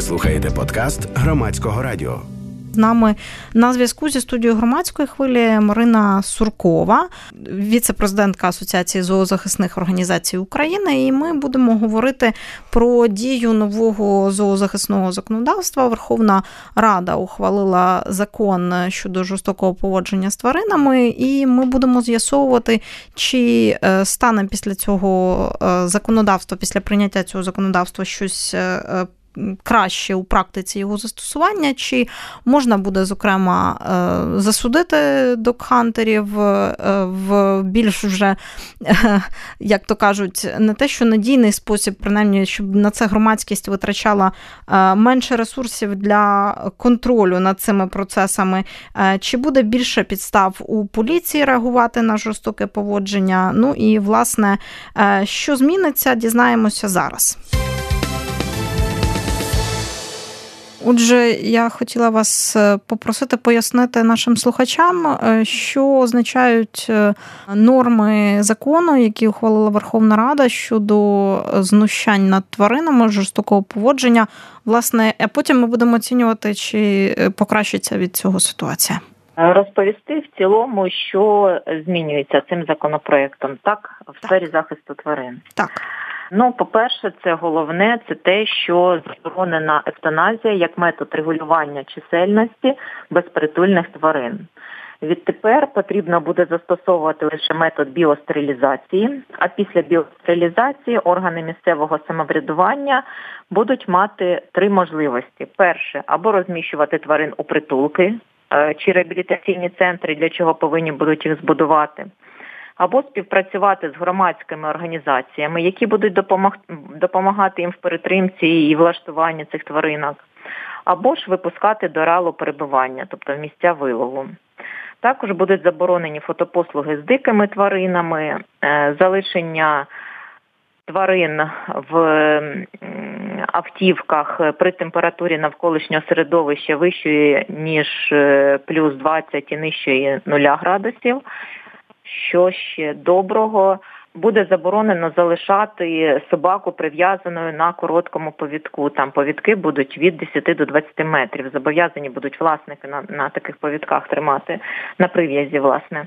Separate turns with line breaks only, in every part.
Ви слухаєте подкаст громадського радіо.
З нами на зв'язку зі студією громадської хвилі Марина Суркова, віце-президентка Асоціації зоозахисних організацій України. І ми будемо говорити про дію нового зоозахисного законодавства. Верховна Рада ухвалила закон щодо жорстокого поводження з тваринами, і ми будемо з'ясовувати, чи е, стане після цього е, законодавства, після прийняття цього законодавства щось е, краще у практиці його застосування, чи можна буде, зокрема, е, засудити докхантерів е, в більш вже, як то кажуть, не те, що надійний спосіб, принаймні, щоб на це громадськість витрачала е, менше ресурсів для контролю над цими процесами, чи буде більше підстав у поліції реагувати на жорстоке поводження? Ну і власне, що зміниться, дізнаємося зараз. Отже, я хотіла вас е, попросити пояснити нашим слухачам, е, що означають е, норми закону, які ухвалила Верховна Рада щодо знущань над тваринами, жорстокого поводження. Власне, а потім ми будемо оцінювати, чи покращиться від цього ситуація.
Розповісти в цілому, що змінюється цим законопроектом, так в сфері захисту тварин.
Так.
Ну, по-перше, це головне це те, що заборонена евтаназія як метод регулювання чисельності безпритульних тварин. Відтепер потрібно буде застосовувати лише метод біостерилізації, а після біостерилізації органи місцевого самоврядування будуть мати три можливості: перше або розміщувати тварин у притулки е, чи реабілітаційні центри, для чого повинні будуть їх збудувати або співпрацювати з громадськими організаціями, які будуть допомагати їм в перетримці і влаштуванні цих тваринок, або ж випускати до ралу перебування, тобто в місця вилову. Також будуть заборонені фотопослуги з дикими тваринами, е, залишення тварин в автівках при температурі навколишнього середовища вищої, ніж е, плюс 20 і нижчої 0 градусів, що ще доброго. Буде заборонено залишати собаку прив'язаною на короткому повідку. Там повідки будуть від 10 до 20 метрів. Зобов'язані будуть власники на на таких повідках тримати на прив'язі, власне.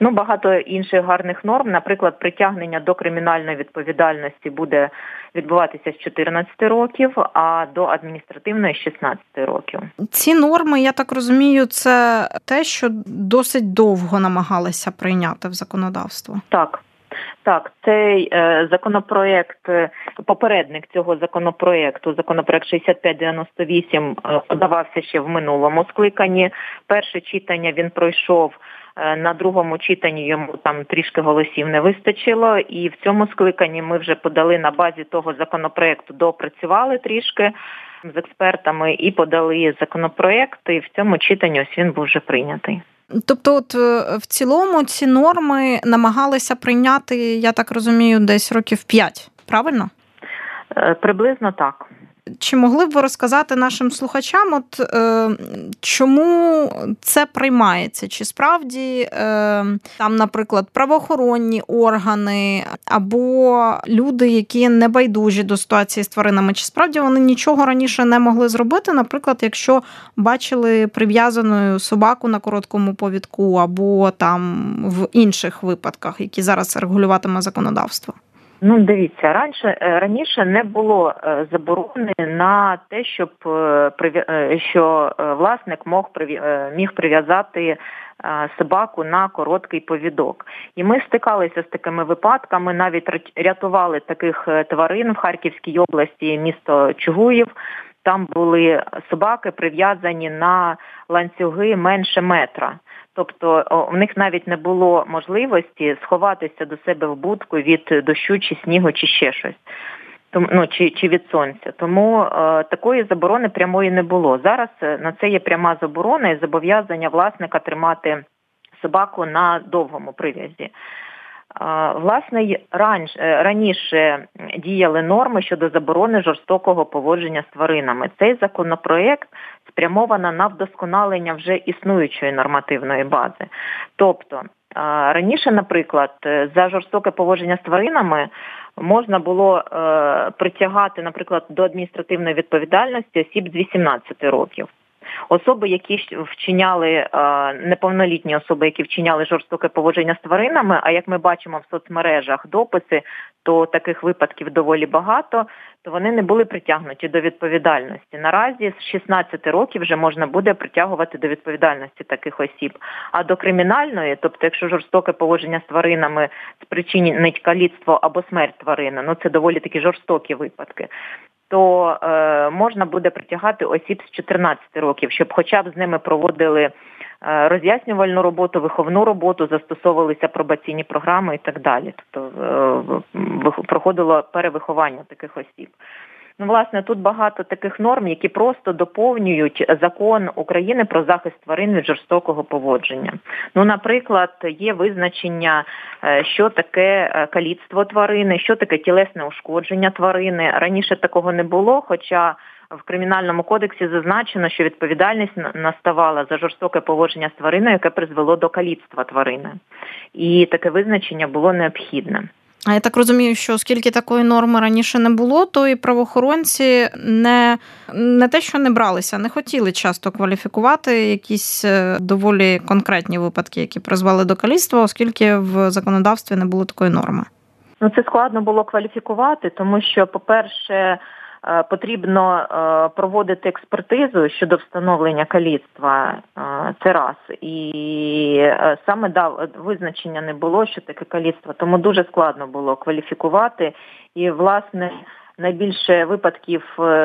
Ну, багато інших гарних норм, наприклад, притягнення до кримінальної відповідальності буде відбуватися з 14 років, а до адміністративної з 16 років.
Ці норми, я так розумію, це те, що досить довго намагалися прийняти в законодавство.
Так. Так, цей е, законопроект, е, попередник цього законопроекту, законопроект 6598, е, подавався ще в минулому скликанні. Перше читання він пройшов на другому читанні йому там трішки голосів не вистачило, і в цьому скликанні ми вже подали на базі того законопроекту, допрацювали трішки з експертами і подали законопроект. І в цьому читанні ось він був вже прийнятий.
Тобто, от е, в цілому ці норми намагалися прийняти, я так розумію, десь років п'ять, правильно?
Е, приблизно так.
Чи могли б ви розказати нашим слухачам, от е, чому це приймається? Чи справді е, там, наприклад, правоохоронні органи або люди, які не байдужі до ситуації з тваринами, чи справді вони нічого раніше не могли зробити? Наприклад, якщо бачили прив'язаною собаку на короткому повідку, або там в інших випадках, які зараз регулюватиме законодавство?
Ну, дивіться, раніше е, раніше не було е, заборони на те, щоб е, що власник міг прив'язати собаку на короткий повідок. І ми стикалися з такими випадками, навіть рятували таких тварин в Харківській області, місто Чугуїв. Там були собаки прив'язані на ланцюги менше метра. Тобто в них навіть не було можливості сховатися до себе в будку від дощу чи снігу, чи ще щось. Ну, чи чи від сонця. Тому е, такої заборони прямої не було. Зараз е, на це є пряма заборона і зобов'язання власника тримати собаку на довгому прив'язі. Власне, е, раніше діяли норми щодо заборони жорстокого поводження з тваринами. Цей законопроект спрямовано на вдосконалення вже існуючої нормативної бази. Тобто раніше, наприклад, за жорстоке поводження з тваринами можна було притягати, наприклад, до адміністративної відповідальності осіб з 18 років. Особи, які вчиняли неповнолітні особи, які вчиняли жорстоке поводження з тваринами. А як ми бачимо в соцмережах дописи, то таких випадків доволі багато, то вони не були притягнуті до відповідальності. Наразі з 16 років вже можна буде притягувати до відповідальності таких осіб. А до кримінальної, тобто, якщо жорстоке поводження з тваринами спричинить каліцтво або смерть тварини, ну це доволі такі жорстокі випадки то е, можна буде притягати осіб з 14 років, щоб хоча б з ними проводили е, роз'яснювальну роботу, виховну роботу, застосовувалися пробаційні програми і так далі. Тобто е, проходило перевиховання таких осіб. Ну, власне, тут багато таких норм, які просто доповнюють закон України про захист тварин від жорстокого поводження. Ну, наприклад, є визначення, е, що таке е, каліцтво тварини, що таке тілесне ушкодження тварини. Раніше такого не було, хоча в кримінальному кодексі зазначено, що відповідальність наставала за жорстоке поводження з твариною, яке призвело до каліцтва тварини, і таке визначення було необхідне.
А я так розумію, що оскільки такої норми раніше не було, то і правоохоронці не не те, що не бралися, не хотіли часто кваліфікувати якісь е, доволі конкретні випадки, які призвели до каліцтва, оскільки в законодавстві не було такої норми.
Ну це складно було кваліфікувати, тому що, по-перше, Е, потрібно е, проводити експертизу щодо встановлення каліцтва. Е, це раз і саме да, визначення не було, що таке каліцтво, тому дуже складно було кваліфікувати і власне. Найбільше випадків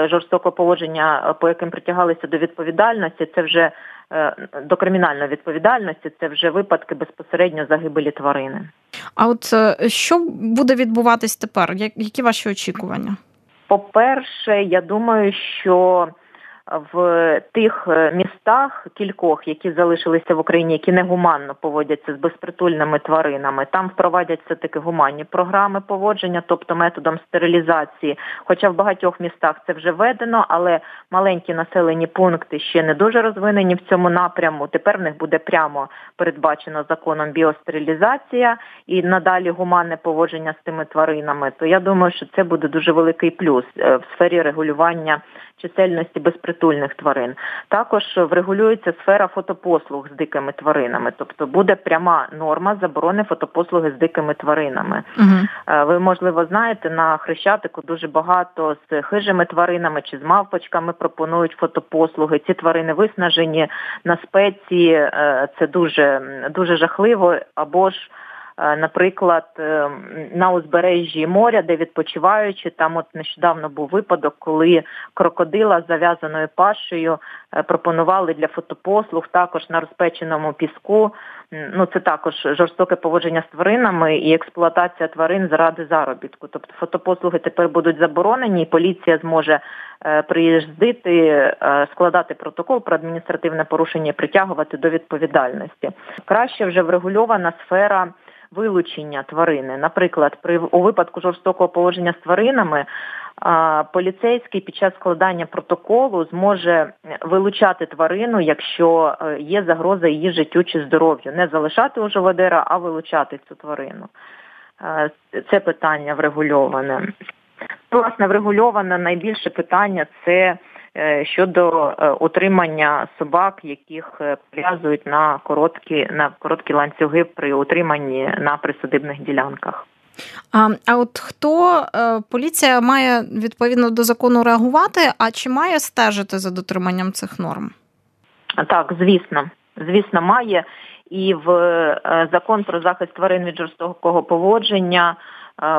жорстокого поводження, по яким притягалися до відповідальності, це вже до кримінальної відповідальності, це вже випадки безпосередньо загибелі тварини.
А от що буде відбуватись тепер? Які ваші очікування?
По-перше, я думаю, що в тих е, містах кількох, які залишилися в Україні, які негуманно поводяться з безпритульними тваринами, там впровадяться такі гуманні програми поводження, тобто методом стерилізації. Хоча в багатьох містах це вже введено, але маленькі населені пункти ще не дуже розвинені в цьому напряму. Тепер в них буде прямо передбачено законом біостерилізація і надалі гуманне поводження з тими тваринами. То я думаю, що це буде дуже великий плюс е, в сфері регулювання чисельності безпритульних тварин. Також врегулюється сфера фотопослуг з дикими тваринами, тобто буде пряма норма заборони фотопослуги з дикими тваринами. Угу. Ви можливо знаєте, на хрещатику дуже багато з хижими тваринами чи з мавпочками пропонують фотопослуги. Ці тварини виснажені на спеції, е, це дуже дуже жахливо або ж. Е, наприклад, е, на узбережжі моря, де відпочиваючи, там от нещодавно був випадок, коли крокодила з зав'язаною пашею е, пропонували для фотопослуг також на розпеченому піску. Ну це також жорстоке поводження з тваринами і експлуатація тварин заради заробітку. Тобто фотопослуги тепер будуть заборонені, і поліція зможе приїздити, складати протокол про адміністративне порушення, і притягувати до відповідальності. Краще вже врегульована сфера вилучення тварини. Наприклад, при у випадку жорстокого положення з тваринами поліцейський під час складання протоколу зможе вилучати тварину, якщо е, є загроза її життю чи здоров'ю, не залишати у живодера, а вилучати цю тварину. Е, це питання врегульоване. Власне, врегульоване найбільше питання це щодо е, утримання собак, яких е, прив'язують на короткі на короткі ланцюги при утриманні на присадибних ділянках.
А а от хто поліція має відповідно до закону реагувати, а чи має стежити за дотриманням цих норм?
Так, звісно, звісно, має. І в закон про захист тварин від жорстокого поводження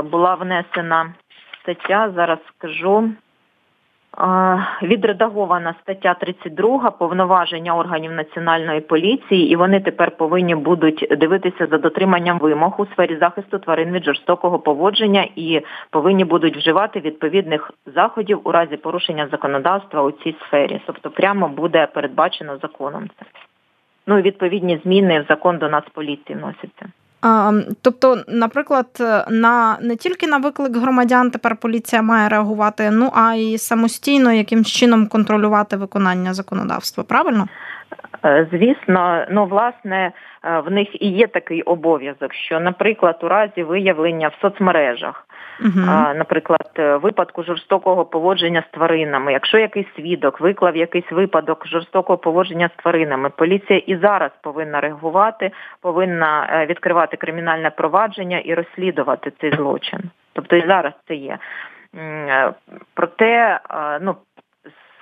була внесена стаття. Зараз скажу відредагована стаття 32 повноваження органів національної поліції, і вони тепер повинні будуть дивитися за дотриманням вимог у сфері захисту тварин від жорстокого поводження і повинні будуть вживати відповідних заходів у разі порушення законодавства у цій сфері. Тобто, прямо буде передбачено законом це. Ну і відповідні зміни в закон до Нацполіції вносяться.
Тобто, наприклад, на не тільки на виклик громадян тепер поліція має реагувати, ну а й самостійно якимсь чином контролювати виконання законодавства, правильно?
Е, звісно, ну власне е, в них і є такий обов'язок, що, наприклад, у разі виявлення в соцмережах Угу. Наприклад, е, випадку жорстокого поводження з тваринами. Якщо якийсь свідок виклав якийсь випадок жорстокого поводження з тваринами, поліція і зараз повинна реагувати, повинна е, відкривати кримінальне провадження і розслідувати цей злочин. Тобто і зараз це є. Е, проте, ну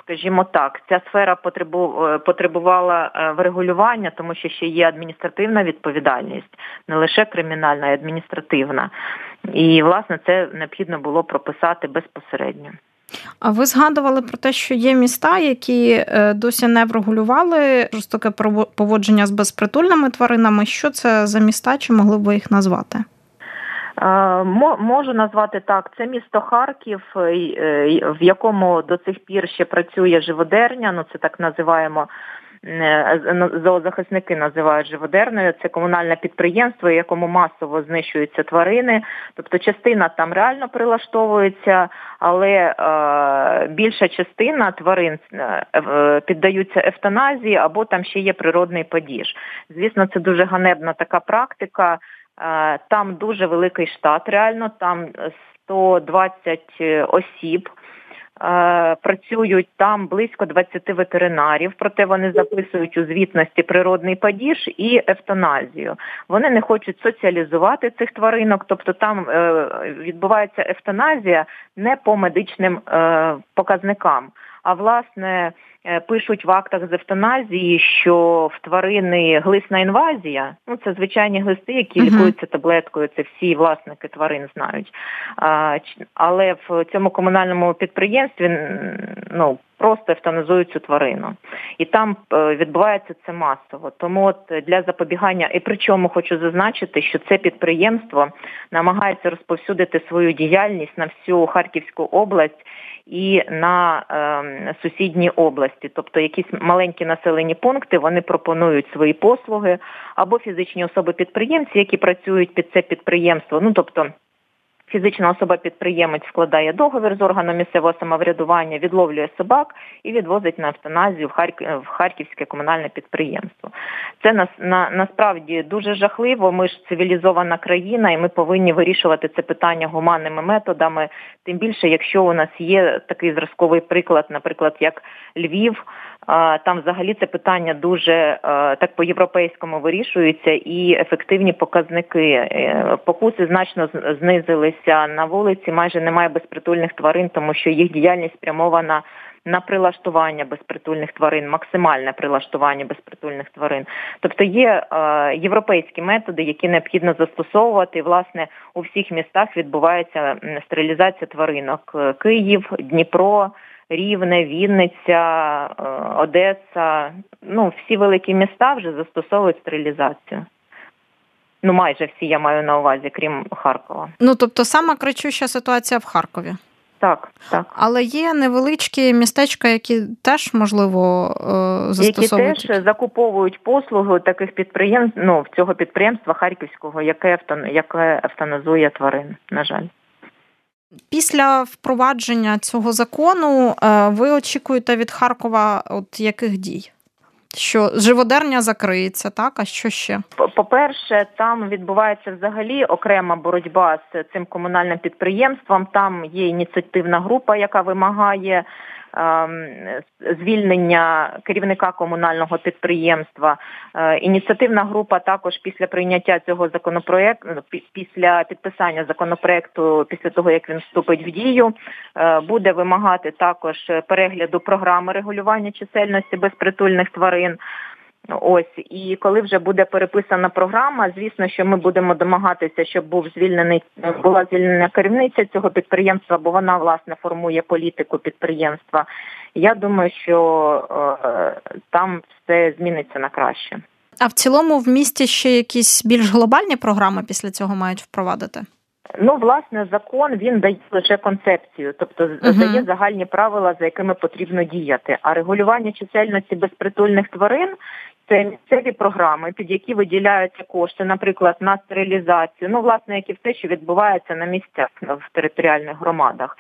скажімо так, ця сфера е, потребувала е, врегулювання, тому що ще є адміністративна відповідальність, не лише кримінальна, а й адміністративна. І власне це необхідно було прописати безпосередньо.
А ви згадували про те, що є міста, які е, досі не врегулювали жорстоке поводження з безпритульними тваринами. Що це за міста? Чи могли б ви їх назвати?
Е, можу назвати так, це місто Харків, е, в якому до цих пір ще працює живодерня, ну це так називаємо. Е, зоозахисники називають живодерною, це комунальне підприємство, якому масово знищуються тварини. Тобто частина там реально прилаштовується, але е, більша частина тварин е, піддаються евтаназії або там ще є природний падіж. Звісно, це дуже ганебна така практика. Е, там дуже великий штат, реально, там 120 осіб. Е, працюють там близько 20 ветеринарів, проте вони записують у звітності природний падіж і евтаназію. Вони не хочуть соціалізувати цих тваринок, тобто там е, відбувається евтаназія не по медичним показникам, а власне Е, пишуть в актах з евтаназії, що в тварини глисна інвазія, ну це звичайні глисти, які uh-huh. лікуються таблеткою. Це всі власники тварин знають. А, Але в цьому комунальному підприємстві ну. Просто евтаназують цю тварину, і там е, відбувається це масово. Тому от для запобігання, і причому хочу зазначити, що це підприємство намагається розповсюдити свою діяльність на всю Харківську область і на е, сусідні області, тобто якісь маленькі населені пункти вони пропонують свої послуги або фізичні особи-підприємці, які працюють під це підприємство. Ну тобто Фізична особа-підприємець складає договір з органом місцевого самоврядування, відловлює собак і відвозить на евтаназію в в Харківське комунальне підприємство. Це на, на, насправді дуже жахливо. Ми ж цивілізована країна, і ми повинні вирішувати це питання гуманними методами. Тим більше, якщо у нас є такий зразковий приклад, наприклад, як Львів. Там взагалі це питання дуже так по-європейському вирішується, і ефективні показники е, покуси значно знизилися на вулиці. Майже немає безпритульних тварин, тому що їх діяльність спрямована на прилаштування безпритульних тварин, максимальне прилаштування безпритульних тварин. Тобто є європейські методи, які необхідно застосовувати. Власне у всіх містах відбувається стерилізація тваринок: Київ, Дніпро. Рівне, Вінниця, е, Одеса. Ну, всі великі міста вже застосовують стерилізацію. Ну, майже всі я маю на увазі, крім Харкова.
Ну тобто сама кричуща ситуація в Харкові.
Так, так.
Але є невеличкі містечка, які теж можливо застосовують.
Які теж закуповують послуги таких підприємств, ну цього підприємства Харківського, яке яке евтаназує тварин, на жаль.
Після впровадження цього закону е, ви очікуєте від Харкова от яких дій? Що живодерня закриється, так? А що ще?
По-перше, там відбувається взагалі окрема боротьба з цим комунальним підприємством. Там є ініціативна група, яка вимагає звільнення керівника комунального підприємства. Е, ініціативна група також після прийняття цього законопроекту, ну, після підписання законопроекту, після того як він вступить в дію, е, буде вимагати також перегляду програми регулювання чисельності безпритульних тварин. Ось і коли вже буде переписана програма, звісно, що ми будемо домагатися, щоб був звільнений була звільнена керівниця цього підприємства, бо вона власне формує політику підприємства. Я думаю, що е, там все зміниться на краще.
А в цілому в місті ще якісь більш глобальні програми після цього мають впровадити.
Ну, власне, закон він дає лише концепцію, тобто uh-huh. дає загальні правила, за якими потрібно діяти. А регулювання чисельності безпритульних тварин це місцеві програми, під які виділяються кошти, наприклад, на стерилізацію, ну, власне, як і все, що відбувається на місцях в територіальних громадах.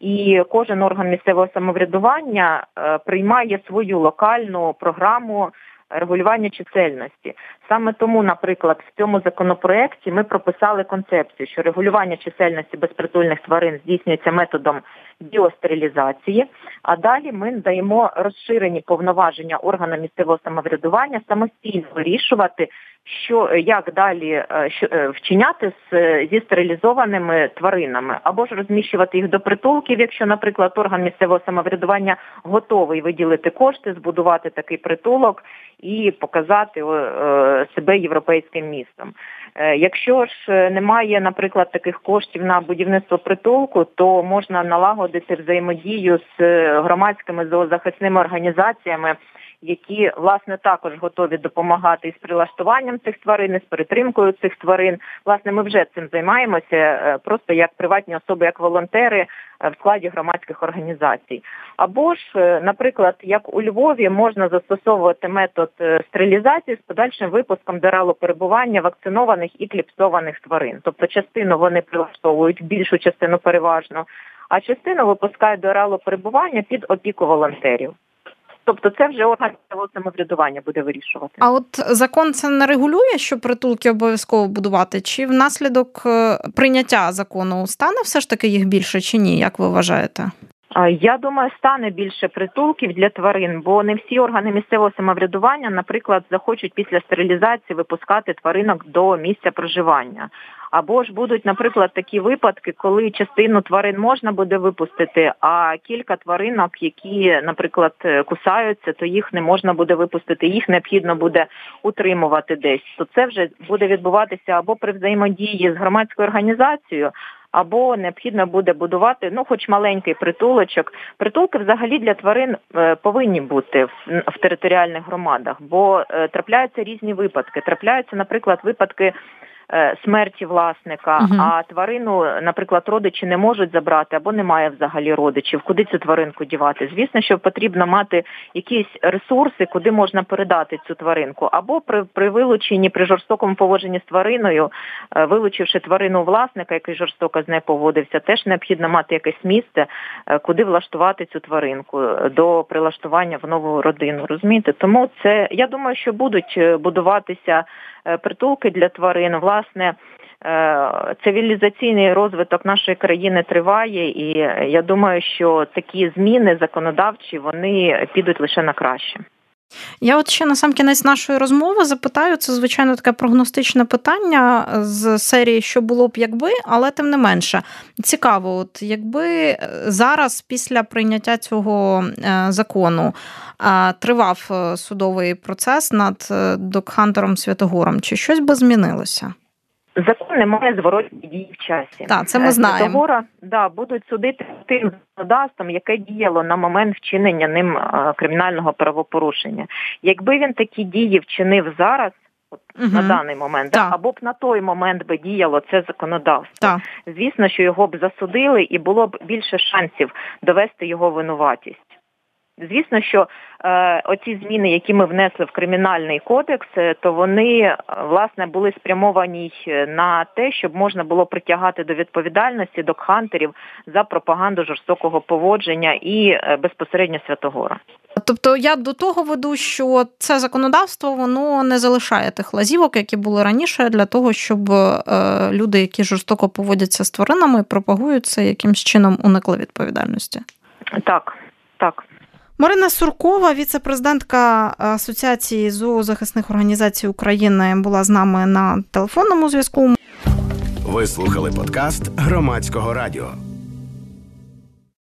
І кожен орган місцевого самоврядування е, приймає свою локальну програму регулювання чисельності. Саме тому, наприклад, в цьому законопроекті ми прописали концепцію, що регулювання чисельності безпритульних тварин здійснюється методом біостерилізації, а далі ми даємо розширені повноваження органам місцевого самоврядування самостійно вирішувати, що як далі е, що, е, вчиняти з зі стерилізованими тваринами, або ж розміщувати їх до притулків, якщо, наприклад, орган місцевого самоврядування готовий виділити кошти, збудувати такий притулок і показати е, себе європейським містом. Якщо ж немає, наприклад, таких коштів на будівництво притулку, то можна налагодити взаємодію з громадськими зоозахисними організаціями які власне також готові допомагати із прилаштуванням цих тварин, із перетримкою цих тварин. Власне, ми вже цим займаємося, е, просто як приватні особи, як волонтери е, в складі громадських організацій. Або ж, е, наприклад, як у Львові можна застосовувати метод стерилізації з подальшим випуском дералу перебування вакцинованих і кліпсованих тварин, тобто частину вони прилаштовують більшу частину переважно. А частину випускають до реалу перебування під опіку волонтерів. Тобто це вже орган самоврядування буде вирішувати.
А от закон це не регулює, що притулки обов'язково будувати? Чи внаслідок е, прийняття закону стане все ж таки їх більше чи ні? Як ви вважаєте?
Я думаю, стане більше притулків для тварин, бо не всі органи місцевого самоврядування, наприклад, захочуть після стерилізації випускати тваринок до місця проживання. Або ж будуть, наприклад, такі випадки, коли частину тварин можна буде випустити, а кілька тваринок, які, наприклад, кусаються, то їх не можна буде випустити, їх необхідно буде утримувати десь. То це вже буде відбуватися або при взаємодії з громадською організацією, або необхідно буде будувати, ну, хоч маленький притулочок. Притулки взагалі для тварин е, повинні бути в, в територіальних громадах, бо е, трапляються різні випадки. Трапляються, наприклад, випадки. Е, смерті власника, uh а тварину, наприклад, родичі не можуть забрати або немає взагалі родичів. Куди цю тваринку дівати? Звісно, що потрібно мати якісь ресурси, куди можна передати цю тваринку, або при при вилученні, при жорстокому поводженні з твариною, е, вилучивши тварину власника, який жорстоко з нею поводився, теж необхідно мати якесь місце, е, куди влаштувати цю тваринку до прилаштування в нову родину. Розумієте? Тому це я думаю, що будуть будуватися притулки для тварин. Власне. Е, цивілізаційний розвиток нашої країни триває, і я думаю, що такі зміни законодавчі вони підуть лише на краще.
Я от ще на сам кінець нашої розмови запитаю, це звичайно таке прогностичне питання з серії, що було б якби, але тим не менше цікаво, от якби зараз, після прийняття цього е, закону, тривав е, судовий процес над Докхантером Святогором, чи щось би змінилося?
Закон не має зворотні дії в часі.
Так, це ми е, знаємо.
Договора да, будуть судити тим законодавством, яке діяло на момент вчинення ним е, кримінального правопорушення. Якби він такі дії вчинив зараз, от угу. на даний момент, да, або б на той момент би діяло це законодавство.
Так.
Звісно, що його б засудили і було б більше шансів довести його винуватість. Звісно, що е, оці зміни, які ми внесли в кримінальний кодекс, е, то вони е, власне були спрямовані е, на те, щоб можна було притягати до відповідальності докхантерів за пропаганду жорстокого поводження і безпосередньо Святогора.
Тобто я до того веду, що це законодавство воно не залишає тих лазівок, які були раніше, для того, щоб е, люди, які жорстоко поводяться з тваринами, пропагуються якимсь чином уникли відповідальності.
Так, так.
Марина Суркова, віце-президентка Асоціації зоозахисних організацій України, була з нами на телефонному зв'язку.
Ви слухали подкаст громадського радіо.